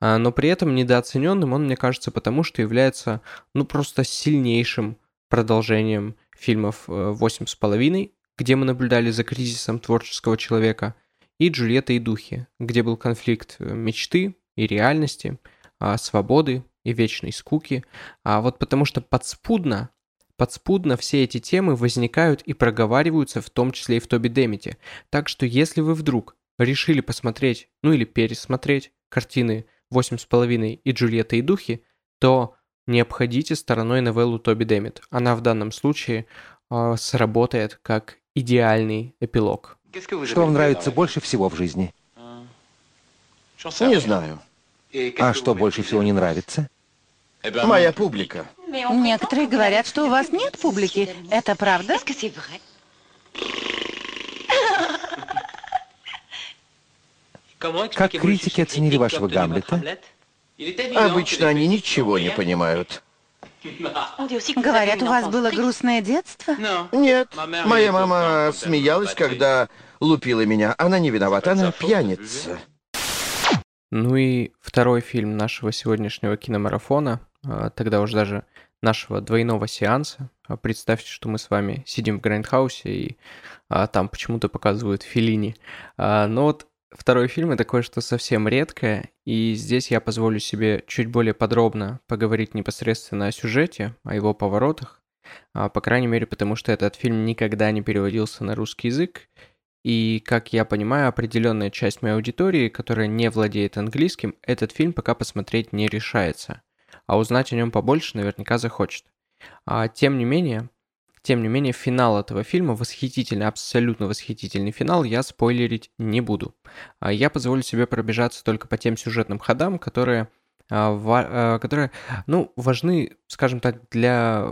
а, но при этом недооцененным он, мне кажется, потому что является, ну, просто сильнейшим продолжением фильмов «Восемь с половиной», где мы наблюдали за кризисом творческого человека, и «Джульетта и духи», где был конфликт э, мечты и реальности, свободы и вечной скуки, а вот потому что подспудно, подспудно все эти темы возникают и проговариваются в том числе и в Тоби Демите. Так что если вы вдруг решили посмотреть, ну или пересмотреть картины «Восемь с половиной» и «Джульетта и духи», то не обходите стороной новеллу Тоби Демит. Она в данном случае э, сработает как идеальный эпилог. Что вам нравится больше всего в жизни? Не знаю. А что больше всего не нравится? Моя публика. Некоторые говорят, что у вас нет публики. Это правда? Как критики оценили вашего Гамлета? Обычно они ничего не понимают. Говорят, у вас было грустное детство? Нет, моя мама смеялась, когда лупила меня. Она не виновата, она пьяница. Ну и второй фильм нашего сегодняшнего киномарафона, а, тогда уже даже нашего двойного сеанса. А, представьте, что мы с вами сидим в grindhouse е, и а, там почему-то показывают Феллини. А, но вот второй фильм — это кое-что совсем редкое, и здесь я позволю себе чуть более подробно поговорить непосредственно о сюжете, о его поворотах, а, по крайней мере, потому что этот фильм никогда не переводился на русский язык, и, как я понимаю, определенная часть моей аудитории, которая не владеет английским, этот фильм пока посмотреть не решается. А узнать о нем побольше наверняка захочет. А, тем не менее, тем не менее, финал этого фильма восхитительный, абсолютно восхитительный финал, я спойлерить не буду. А, я позволю себе пробежаться только по тем сюжетным ходам, которые а, а, которые, ну, важны, скажем так, для,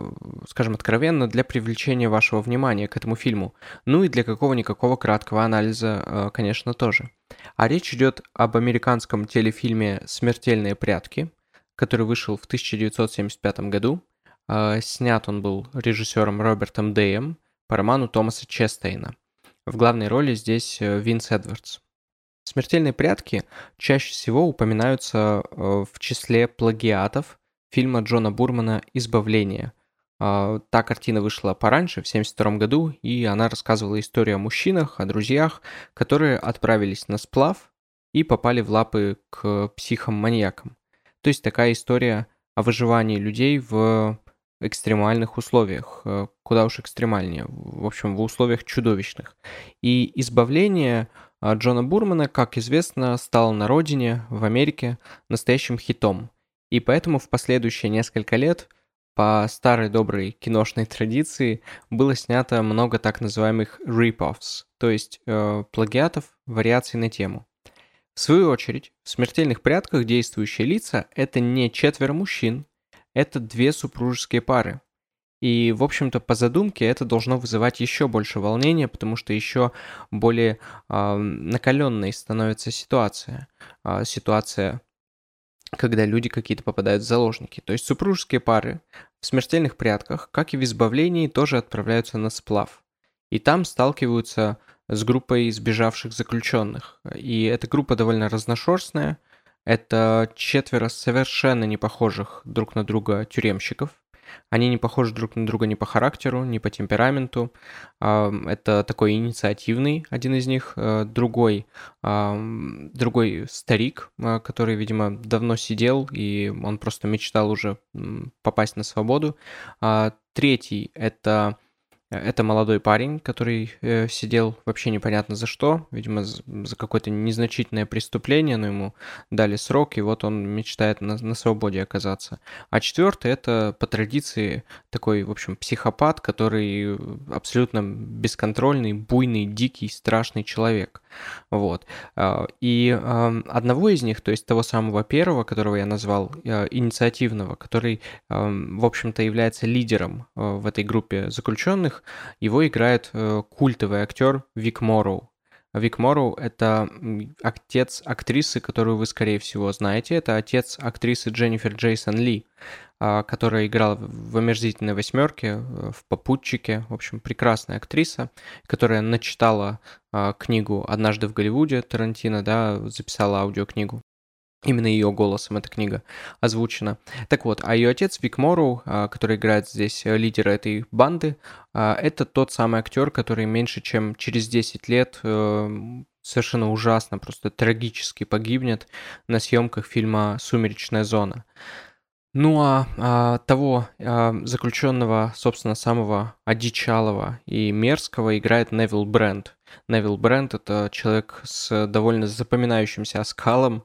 скажем откровенно, для привлечения вашего внимания к этому фильму. Ну и для какого-никакого краткого анализа, конечно, тоже. А речь идет об американском телефильме «Смертельные прятки», который вышел в 1975 году. Снят он был режиссером Робертом Дэем по роману Томаса Честейна. В главной роли здесь э, Винс Эдвардс. Смертельные прятки чаще всего упоминаются э, в числе плагиатов фильма Джона Бурмана «Избавление». Та картина вышла пораньше, в 1972 году, и она рассказывала историю о мужчинах, о друзьях, которые отправились на сплав и попали в лапы к психам-маньякам. То есть такая история о выживании людей в экстремальных условиях, э, куда уж экстремальнее, в общем, в условиях чудовищных. И избавление а Джона Бурмана, как известно, стал на родине, в Америке, настоящим хитом. И поэтому в последующие несколько лет по старой доброй киношной традиции было снято много так называемых rip-offs, то есть э, плагиатов, вариаций на тему. В свою очередь, в «Смертельных прятках» действующие лица — это не четверо мужчин, это две супружеские пары. И, в общем-то, по задумке это должно вызывать еще больше волнения, потому что еще более э, накаленной становится ситуация. Э, ситуация, когда люди какие-то попадают в заложники. То есть супружеские пары в смертельных прятках, как и в избавлении, тоже отправляются на сплав. И там сталкиваются с группой сбежавших заключенных. И эта группа довольно разношерстная. Это четверо совершенно не похожих друг на друга тюремщиков – они не похожи друг на друга ни по характеру, ни по темпераменту. Это такой инициативный один из них, э, другой, другой старик, э, который, видимо, давно сидел, и он просто мечтал уже попасть на свободу. А третий — это это молодой парень, который э, сидел вообще непонятно за что, видимо, за какое-то незначительное преступление, но ему дали срок, и вот он мечтает на, на свободе оказаться. А четвертый это по традиции такой, в общем, психопат, который абсолютно бесконтрольный, буйный, дикий, страшный человек. Вот. А, и э, одного из них, то есть того самого первого, которого я назвал, э, инициативного, который, в общем-то, является лидером э, в этой группе заключенных, его играет э, культовый актер Вик Морроу. Вик Морроу — это отец актрисы, которую вы, скорее всего, знаете. Это отец актрисы Дженнифер Джейсон Ли, а, которая играла в «Омерзительной восьмерке», э, в «Попутчике». В общем, прекрасная актриса, которая начитала а, книгу «Однажды в Голливуде» Тарантино, да, записала аудиокнигу. Именно ее голосом эта книга озвучена. Так вот, а ее отец Вик Морроу, а, который играет здесь э, лидера этой банды, а, это тот самый актер, который меньше чем через 10 лет э, совершенно ужасно, просто трагически погибнет на съемках фильма «Сумеречная зона». Ну а, а того а, заключенного, собственно, самого одичалого и мерзкого играет Невил Брент. Невил Брент — это человек с довольно запоминающимся оскалом.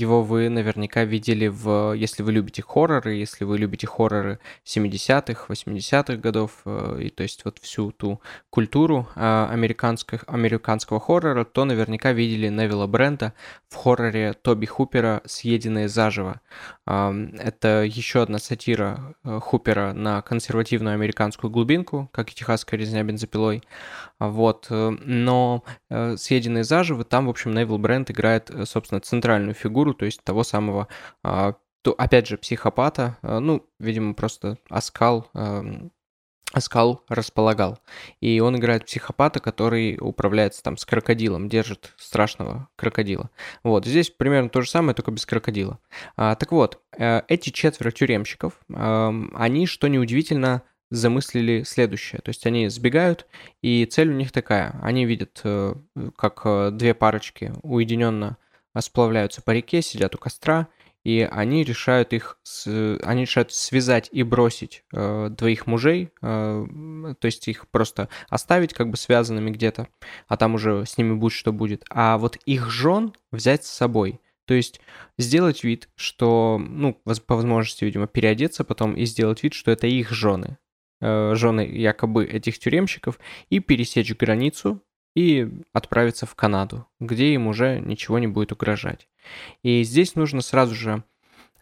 Его вы наверняка видели в... Если вы любите хорроры, если вы любите хорроры 70-х, 80-х годов, э, и то есть вот всю ту культуру э, американских, американского хоррора, то наверняка видели Невилла Брента в хорроре Тоби Хупера «Съеденные заживо». Это еще одна сатира э, Хупера на консервативную американскую глубинку, как и «Техасская резня бензопилой». Вот. Но «Съеденные заживо» там, в общем, Невилл Брент играет, собственно, центральную фигуру, то есть того самого а, то, опять же, психопата, а, ну, видимо, просто оскал, оскал располагал. И он играет психопата, который управляется там с крокодилом, держит страшного крокодила. Вот, здесь примерно то же самое, только без крокодила. А, так вот, э, эти четверо тюремщиков, они, что неудивительно, замыслили следующее. То есть они сбегают, и цель у них такая. Они видят, э, как э, две парочки уединенно сплавляются по реке, сидят у костра, и они решают их, они решают связать и бросить э, двоих мужей, э, то есть их просто оставить как бы связанными где-то, а там уже с ними будет что будет, а вот их жен взять с собой. То есть сделать вид, что, ну, по возможности, видимо, переодеться потом и сделать вид, что это их жены, э, жены якобы этих тюремщиков, и пересечь границу и отправиться в Канаду, где им уже ничего не будет угрожать. И здесь нужно сразу же,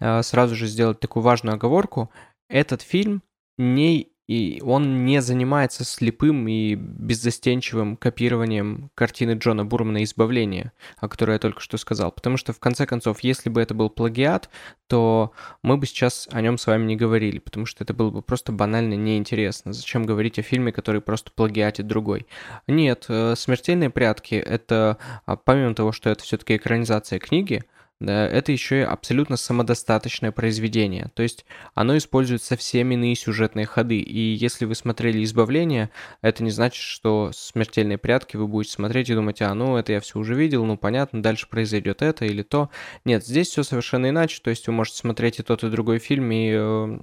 э, сразу же сделать такую важную оговорку. Этот фильм не и он не занимается слепым и беззастенчивым копированием картины Джона Бурмана «Избавление», о которой я только что сказал. Потому что, в конце концов, если бы это был плагиат, то мы бы сейчас о нем с вами не говорили, потому что это было бы просто банально неинтересно. Зачем говорить о фильме, который просто плагиатит другой? Нет, э, «Смертельные прятки» — это, а, помимо того, что это все-таки экранизация книги, это еще и абсолютно самодостаточное произведение. То есть оно использует совсем иные сюжетные ходы. И если вы смотрели «Избавление», это не значит, что «Смертельные прятки» вы будете смотреть и думать, а, ну, это я все уже видел, ну, понятно, дальше произойдет это или то. Нет, здесь все совершенно иначе. То есть вы можете смотреть и тот, и другой фильм, и э,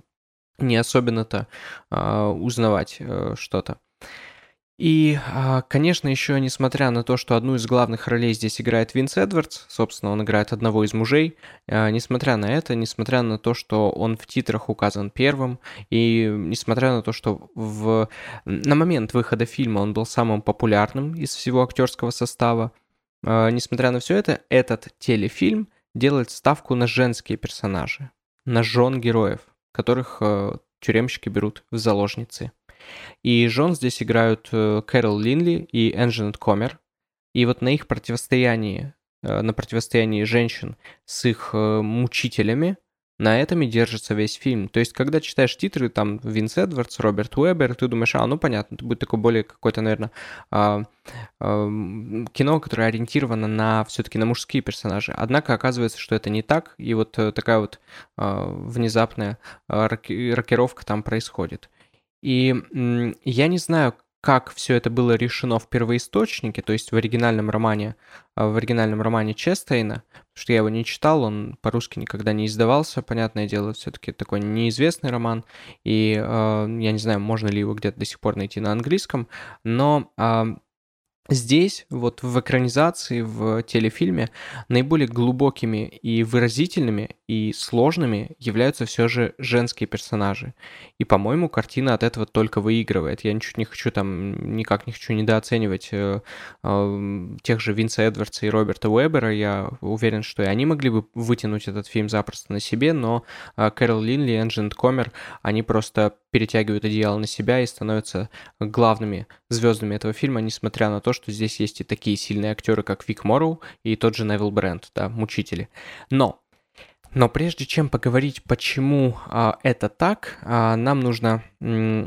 не особенно-то э, узнавать э, что-то. И, а, конечно, еще несмотря на то, что одну из главных ролей здесь играет Винс Эдвардс, собственно, он играет одного из мужей, а, несмотря на это, несмотря на то, что он в титрах указан первым, и несмотря на то, что в... на момент выхода фильма он был самым популярным из всего актерского состава, а, несмотря на все это, этот телефильм делает ставку на женские персонажи, на жен героев, которых тюремщики берут в заложницы. И жен здесь играют э, Кэрол Линли и Энджинет Комер. И вот на их противостоянии, э, на противостоянии женщин с их э, мучителями, на этом и держится весь фильм. То есть, когда читаешь титры, там, Винс Эдвардс, Роберт Уэббер, ты думаешь, а, ну, понятно, это будет такое более какое-то, наверное, а, а, кино, которое ориентировано на все-таки на мужские персонажи. Однако оказывается, что это не так, и вот такая вот а, внезапная рокировка там происходит. И я не знаю, как все это было решено в первоисточнике, то есть в оригинальном романе, а, в оригинальном романе Честейна, потому что я его не читал, он по-русски никогда не издавался, понятное дело, все-таки такой неизвестный роман, и э, я не знаю, можно ли его где-то до сих пор найти на английском, но э, Здесь, вот в экранизации, в телефильме, наиболее глубокими и выразительными и сложными являются все же женские персонажи. И, по-моему, картина от этого только выигрывает. Я ничуть не хочу там, никак не хочу недооценивать э, э, тех же Винса Эдвардса и Роберта Уэббера. Я уверен, что и они могли бы вытянуть этот фильм запросто на себе, но э, Кэрол Линли и Энджин Комер, они просто перетягивают одеяло на себя и становятся главными звездами этого фильма, несмотря на то, что здесь есть и такие сильные актеры, как Вик Морроу и тот же Невил Брент, да, мучители. Но но прежде чем поговорить, почему а, это так, а, нам нужно,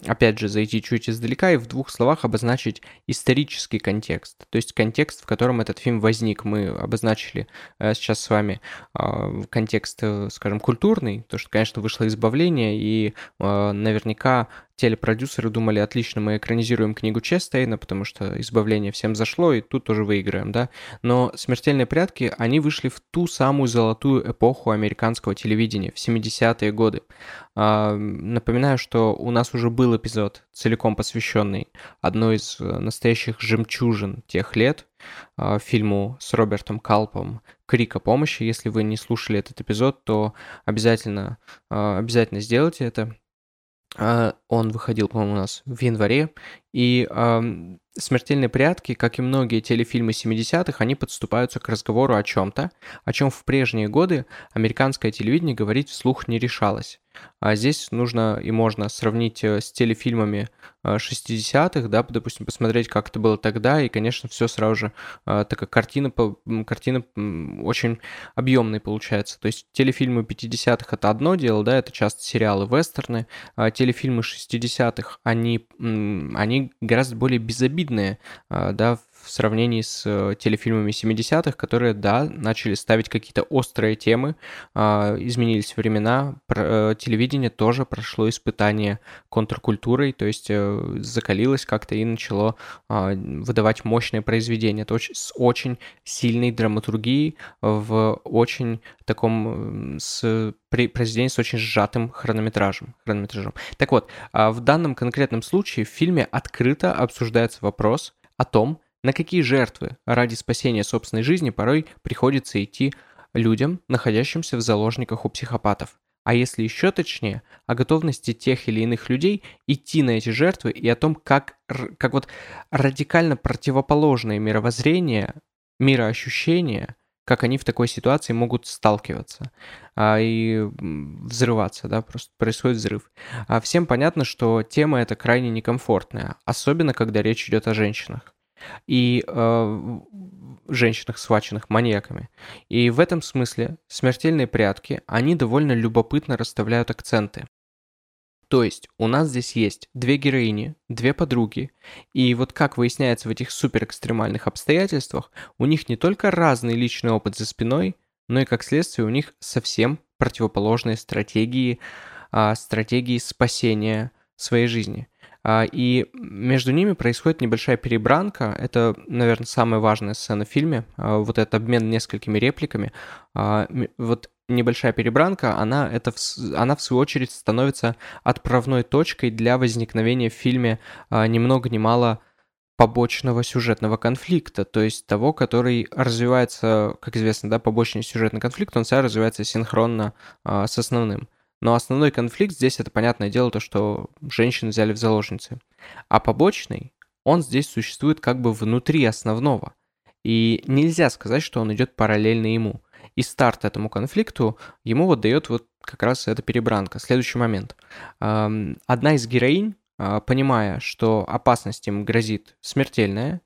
опять же, зайти чуть издалека и в двух словах обозначить исторический контекст. То есть контекст, в котором этот фильм возник. Мы обозначили а, сейчас с вами а, контекст, э, скажем, культурный, то, что, конечно, вышло избавление, и а, наверняка телепродюсеры думали, отлично, мы экранизируем книгу Честейна, потому что избавление всем зашло, и тут тоже выиграем, да. Но «Смертельные прятки», они вышли в ту самую золотую эпоху американского телевидения, в 70-е годы. А, напоминаю, что у нас нас уже был эпизод, целиком посвященный одной из э, настоящих жемчужин тех лет, э, фильму с Робертом Калпом «Крик о помощи». Если вы не слушали этот эпизод, то обязательно, э, обязательно сделайте это. Он выходил, по-моему, у нас в январе. И «Смертельные прятки», как и многие телефильмы 70-х, они подступаются к разговору о чем-то, о чем в прежние годы американское телевидение говорить вслух не решалось. А здесь нужно и можно сравнить э, с телефильмами 60-х, э, да, допустим, посмотреть, как это было тогда, и, конечно, все сразу же э, такая картина, картина очень объемная получается. То есть телефильмы 50-х это одно дело, да, это часто сериалы вестерны, а телефильмы 60-х, они, они гораздо более безобидные, да, в сравнении с э, телефильмами 70-х, которые, да, начали ставить какие-то острые темы, а, изменились времена, э, телевидение тоже прошло испытание контркультурой, то есть э, закалилось как-то и начало а, выдавать мощные произведения. Очень, с очень сильной драматургией в очень таком с произведении с очень сжатым хронометражем, хронометражом. Так вот, а в данном конкретном случае в фильме открыто обсуждается вопрос о том, на какие жертвы ради спасения собственной жизни порой приходится идти людям, находящимся в заложниках у психопатов. А если еще точнее, о готовности тех или иных людей идти на эти жертвы и о том, как, как вот радикально противоположные мировоззрения, мироощущения, как они в такой ситуации могут сталкиваться а, и взрываться, да, просто происходит взрыв. А всем понятно, что тема эта крайне некомфортная, особенно когда речь идет о женщинах и э, женщинах, схваченных маньяками. И в этом смысле смертельные прятки, они довольно любопытно расставляют акценты. То есть у нас здесь есть две героини, две подруги, и вот как выясняется в этих супер экстремальных обстоятельствах, у них не только разный личный опыт за спиной, но и как следствие у них совсем противоположные стратегии, а, стратегии спасения своей жизни. А, и между ними происходит небольшая перебранка. Это, наверное, самая важная сцена в фильме. А, вот этот обмен несколькими репликами. А, вот небольшая перебранка, она, это, она в свою очередь становится отправной точкой для возникновения в фильме ни много ни мало побочного сюжетного конфликта, то есть того, который развивается, как известно, да, побочный сюжетный конфликт, он всегда развивается синхронно а, с основным. Но основной конфликт здесь, это понятное дело, то, что женщин взяли в заложницы. А побочный, он здесь существует как бы внутри основного. И нельзя сказать, что он идет параллельно ему. И старт этому конфликту ему вот дает вот как раз эта перебранка. Следующий момент. Одна из героинь, а, понимая, что опасность им грозит смертельная,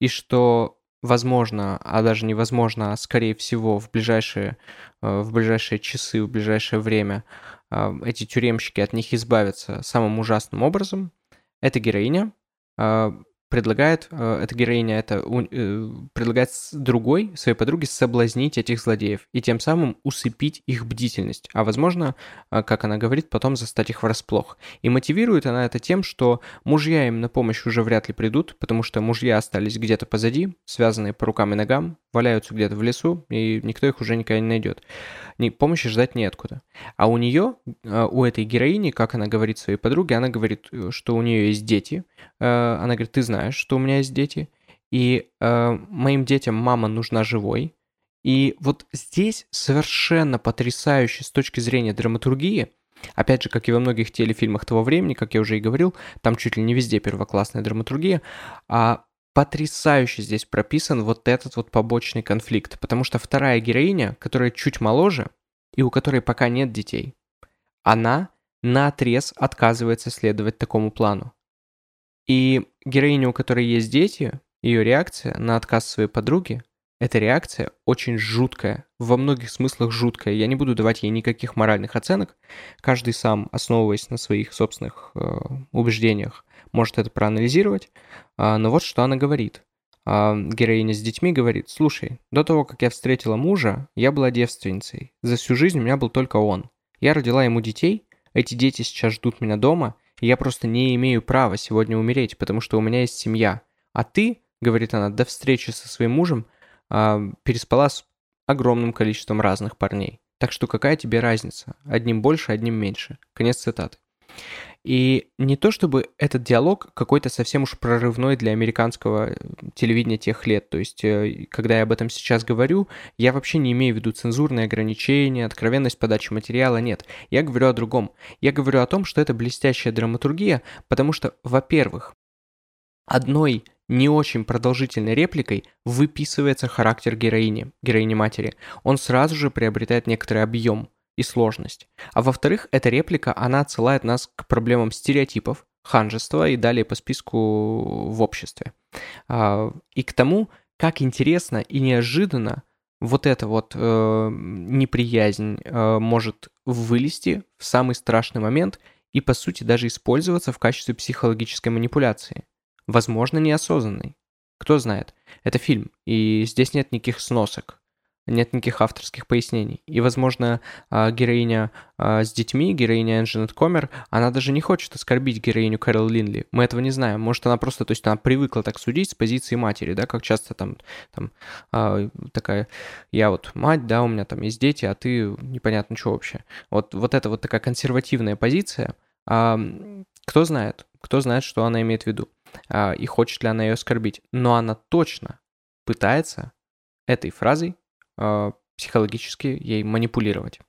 и что возможно, а даже невозможно, а скорее всего в ближайшие, э, в ближайшие часы, в ближайшее время а, эти тюремщики от них избавятся самым ужасным образом. Эта героиня а, предлагает, э, эта героиня это э, предлагает другой своей подруге соблазнить этих злодеев и тем самым усыпить их бдительность, а возможно, э, как она говорит, потом застать их врасплох. И мотивирует она это тем, что мужья им на помощь уже вряд ли придут, потому что мужья остались где-то позади, связанные по рукам и ногам, валяются где-то в лесу, и никто их уже никогда не найдет. Помощи ждать неоткуда. А у нее, у этой героини, как она говорит своей подруге, она говорит, что у нее есть дети. Она говорит, ты знаешь, знаешь, что у меня есть дети, и э, моим детям мама нужна живой. И вот здесь совершенно потрясающе с точки зрения драматургии, опять же, как и во многих телефильмах того времени, как я уже и говорил, там чуть ли не везде первоклассная драматургия, а потрясающе здесь прописан вот этот вот побочный конфликт, потому что вторая героиня, которая чуть моложе и у которой пока нет детей, она на отрез отказывается следовать такому плану. И героиня, у которой есть дети, ее реакция на отказ своей подруги, эта реакция очень жуткая, во многих смыслах жуткая. Я не буду давать ей никаких моральных оценок. Каждый сам, основываясь на своих собственных э, убеждениях, может это проанализировать. А, но вот что она говорит. А, героиня с детьми говорит, слушай, до того, как я встретила мужа, я была девственницей. За всю жизнь у меня был только он. Я родила ему детей, эти дети сейчас ждут меня дома, я просто не имею права сегодня умереть, потому что у меня есть семья. А ты, говорит она, до встречи со своим мужем э, переспала с огромным количеством разных парней. Так что какая тебе разница? Одним больше, одним меньше. Конец цитаты. И не то чтобы этот диалог какой-то совсем уж прорывной для американского э, телевидения тех лет. То есть, э, когда я об этом сейчас говорю, я вообще не имею в виду цензурные ограничения, откровенность подачи материала, нет. Я говорю о другом. Я говорю о том, что это блестящая драматургия, потому что, во-первых, одной не очень продолжительной репликой выписывается характер героини, героини матери. Он сразу же приобретает некоторый объем и сложность. А во-вторых, эта реплика, она отсылает нас к проблемам стереотипов, ханжества и далее по списку в обществе. А, и к тому, как интересно и неожиданно вот эта вот э, неприязнь э, может вылезти в самый страшный момент и, по сути, даже использоваться в качестве психологической манипуляции возможно, неосознанный. Кто знает. Это фильм, и здесь нет никаких сносок, нет никаких авторских пояснений. И, возможно, а, героиня а, с детьми, героиня Энджинет Комер, она даже не хочет оскорбить героиню Кэрол Линли. Мы этого не знаем. Может, она просто, то есть она привыкла так судить с позиции матери, да, как часто там, там а, такая, я вот мать, да, у меня там есть дети, а ты непонятно что вообще. Вот, вот это вот такая консервативная позиция. Кто знает, кто знает, что она имеет в виду. А, и хочет ли она ее оскорбить. Но она точно пытается этой фразой а, психологически ей манипулировать.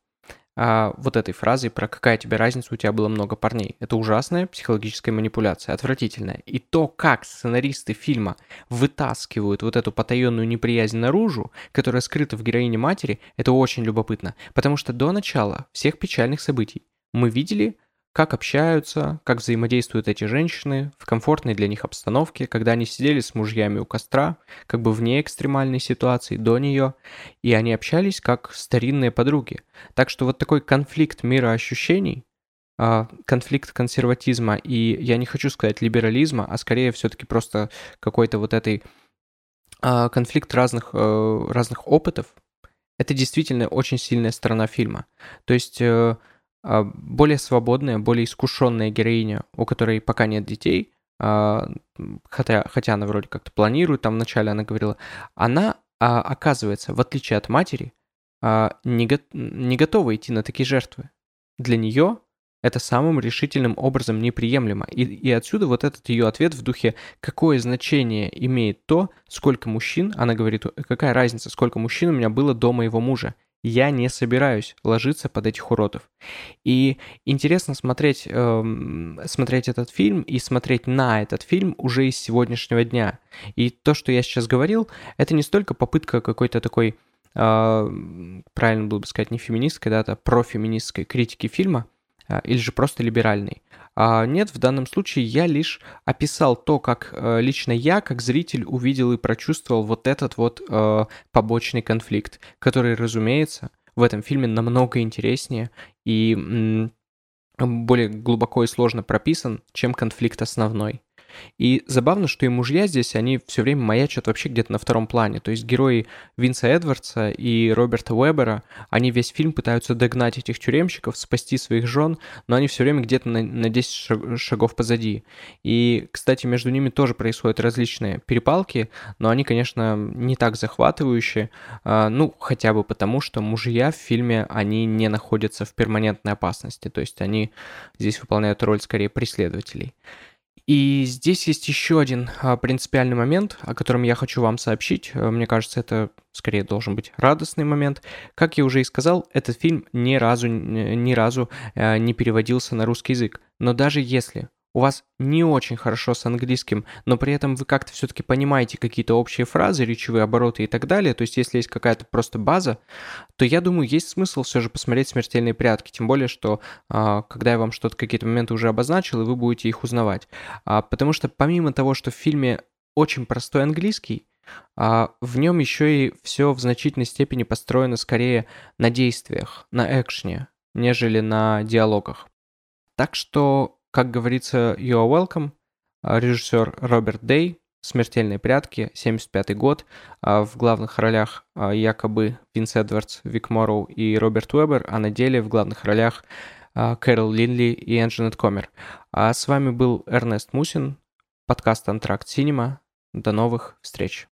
А вот этой фразой про какая тебе разница, у тебя было много парней. Это ужасная психологическая манипуляция, отвратительная. И то, как сценаристы фильма вытаскивают вот эту потаенную неприязнь наружу, которая скрыта в героине матери, это очень любопытно. Потому что до начала всех печальных событий мы видели как общаются, как взаимодействуют эти женщины в комфортной для них обстановке, когда они сидели с мужьями у костра, как бы вне экстремальной ситуации, до нее, и они общались как старинные подруги. Так что вот такой конфликт мира ощущений, а, конфликт консерватизма и, я не хочу сказать либерализма, а скорее все-таки просто какой-то вот этой а, конфликт разных, э, разных опытов, это действительно очень сильная сторона фильма. То есть э, более свободная, более искушенная героиня, у которой пока нет детей, а, хотя, хотя она вроде как-то планирует, там вначале она говорила, она а, оказывается, в отличие от матери, не, го- не готова идти на такие жертвы. Для нее это самым решительным образом неприемлемо. И, и отсюда вот этот ее ответ в духе, какое значение имеет то, сколько мужчин, она говорит, какая разница, сколько мужчин у меня было до моего мужа я не собираюсь ложиться под этих уродов. И интересно смотреть, эм, смотреть этот фильм и смотреть на этот фильм уже из сегодняшнего дня. И то, что я сейчас говорил, это не столько попытка какой-то такой, э, правильно было бы сказать, не феминистской, да, это профеминистской критики фильма, или же просто либеральной. А нет, в данном случае я лишь описал то, как э, лично я, как зритель, увидел и прочувствовал вот этот вот э, побочный конфликт, который, разумеется, в этом фильме намного интереснее и более глубоко и сложно прописан, чем конфликт основной. И забавно, что и мужья здесь, они все время маячат вообще где-то на втором плане. То есть герои Винса Эдвардса и Роберта Уэббера, они весь фильм пытаются догнать этих тюремщиков, спасти своих жен, но они все время где-то на, на 10 шагов позади. И, кстати, между ними тоже происходят различные перепалки, но они, конечно, не так захватывающие, а, ну, хотя бы потому, что мужья в фильме, они не находятся в перманентной опасности, то есть они здесь выполняют роль скорее преследователей. И здесь есть еще один а, принципиальный момент, о котором я хочу вам сообщить. Э, мне кажется, это скорее должен быть радостный момент. Как я уже и сказал, этот фильм ни разу, ни разу э, не переводился на русский язык. Но даже если у вас не очень хорошо с английским, но при этом вы как-то все-таки понимаете какие-то общие фразы, речевые обороты и так далее, то есть если есть какая-то просто база, то я думаю, есть смысл все же посмотреть «Смертельные прятки», тем более, что а, когда я вам что-то, какие-то моменты уже обозначил, и вы будете их узнавать. А, потому что помимо того, что в фильме очень простой английский, а, в нем еще и все в значительной степени построено скорее на действиях, на экшне, нежели на диалогах. Так что как говорится, you are welcome. А, режиссер Роберт Дей, «Смертельные прятки», 75 год. А, в главных ролях а, якобы Винс Эдвардс, Вик Морроу и Роберт Уэббер, а на деле в главных ролях Кэрол Линли и Энджинет Комер. А с вами был Эрнест Мусин, подкаст «Антракт Синема». До новых встреч.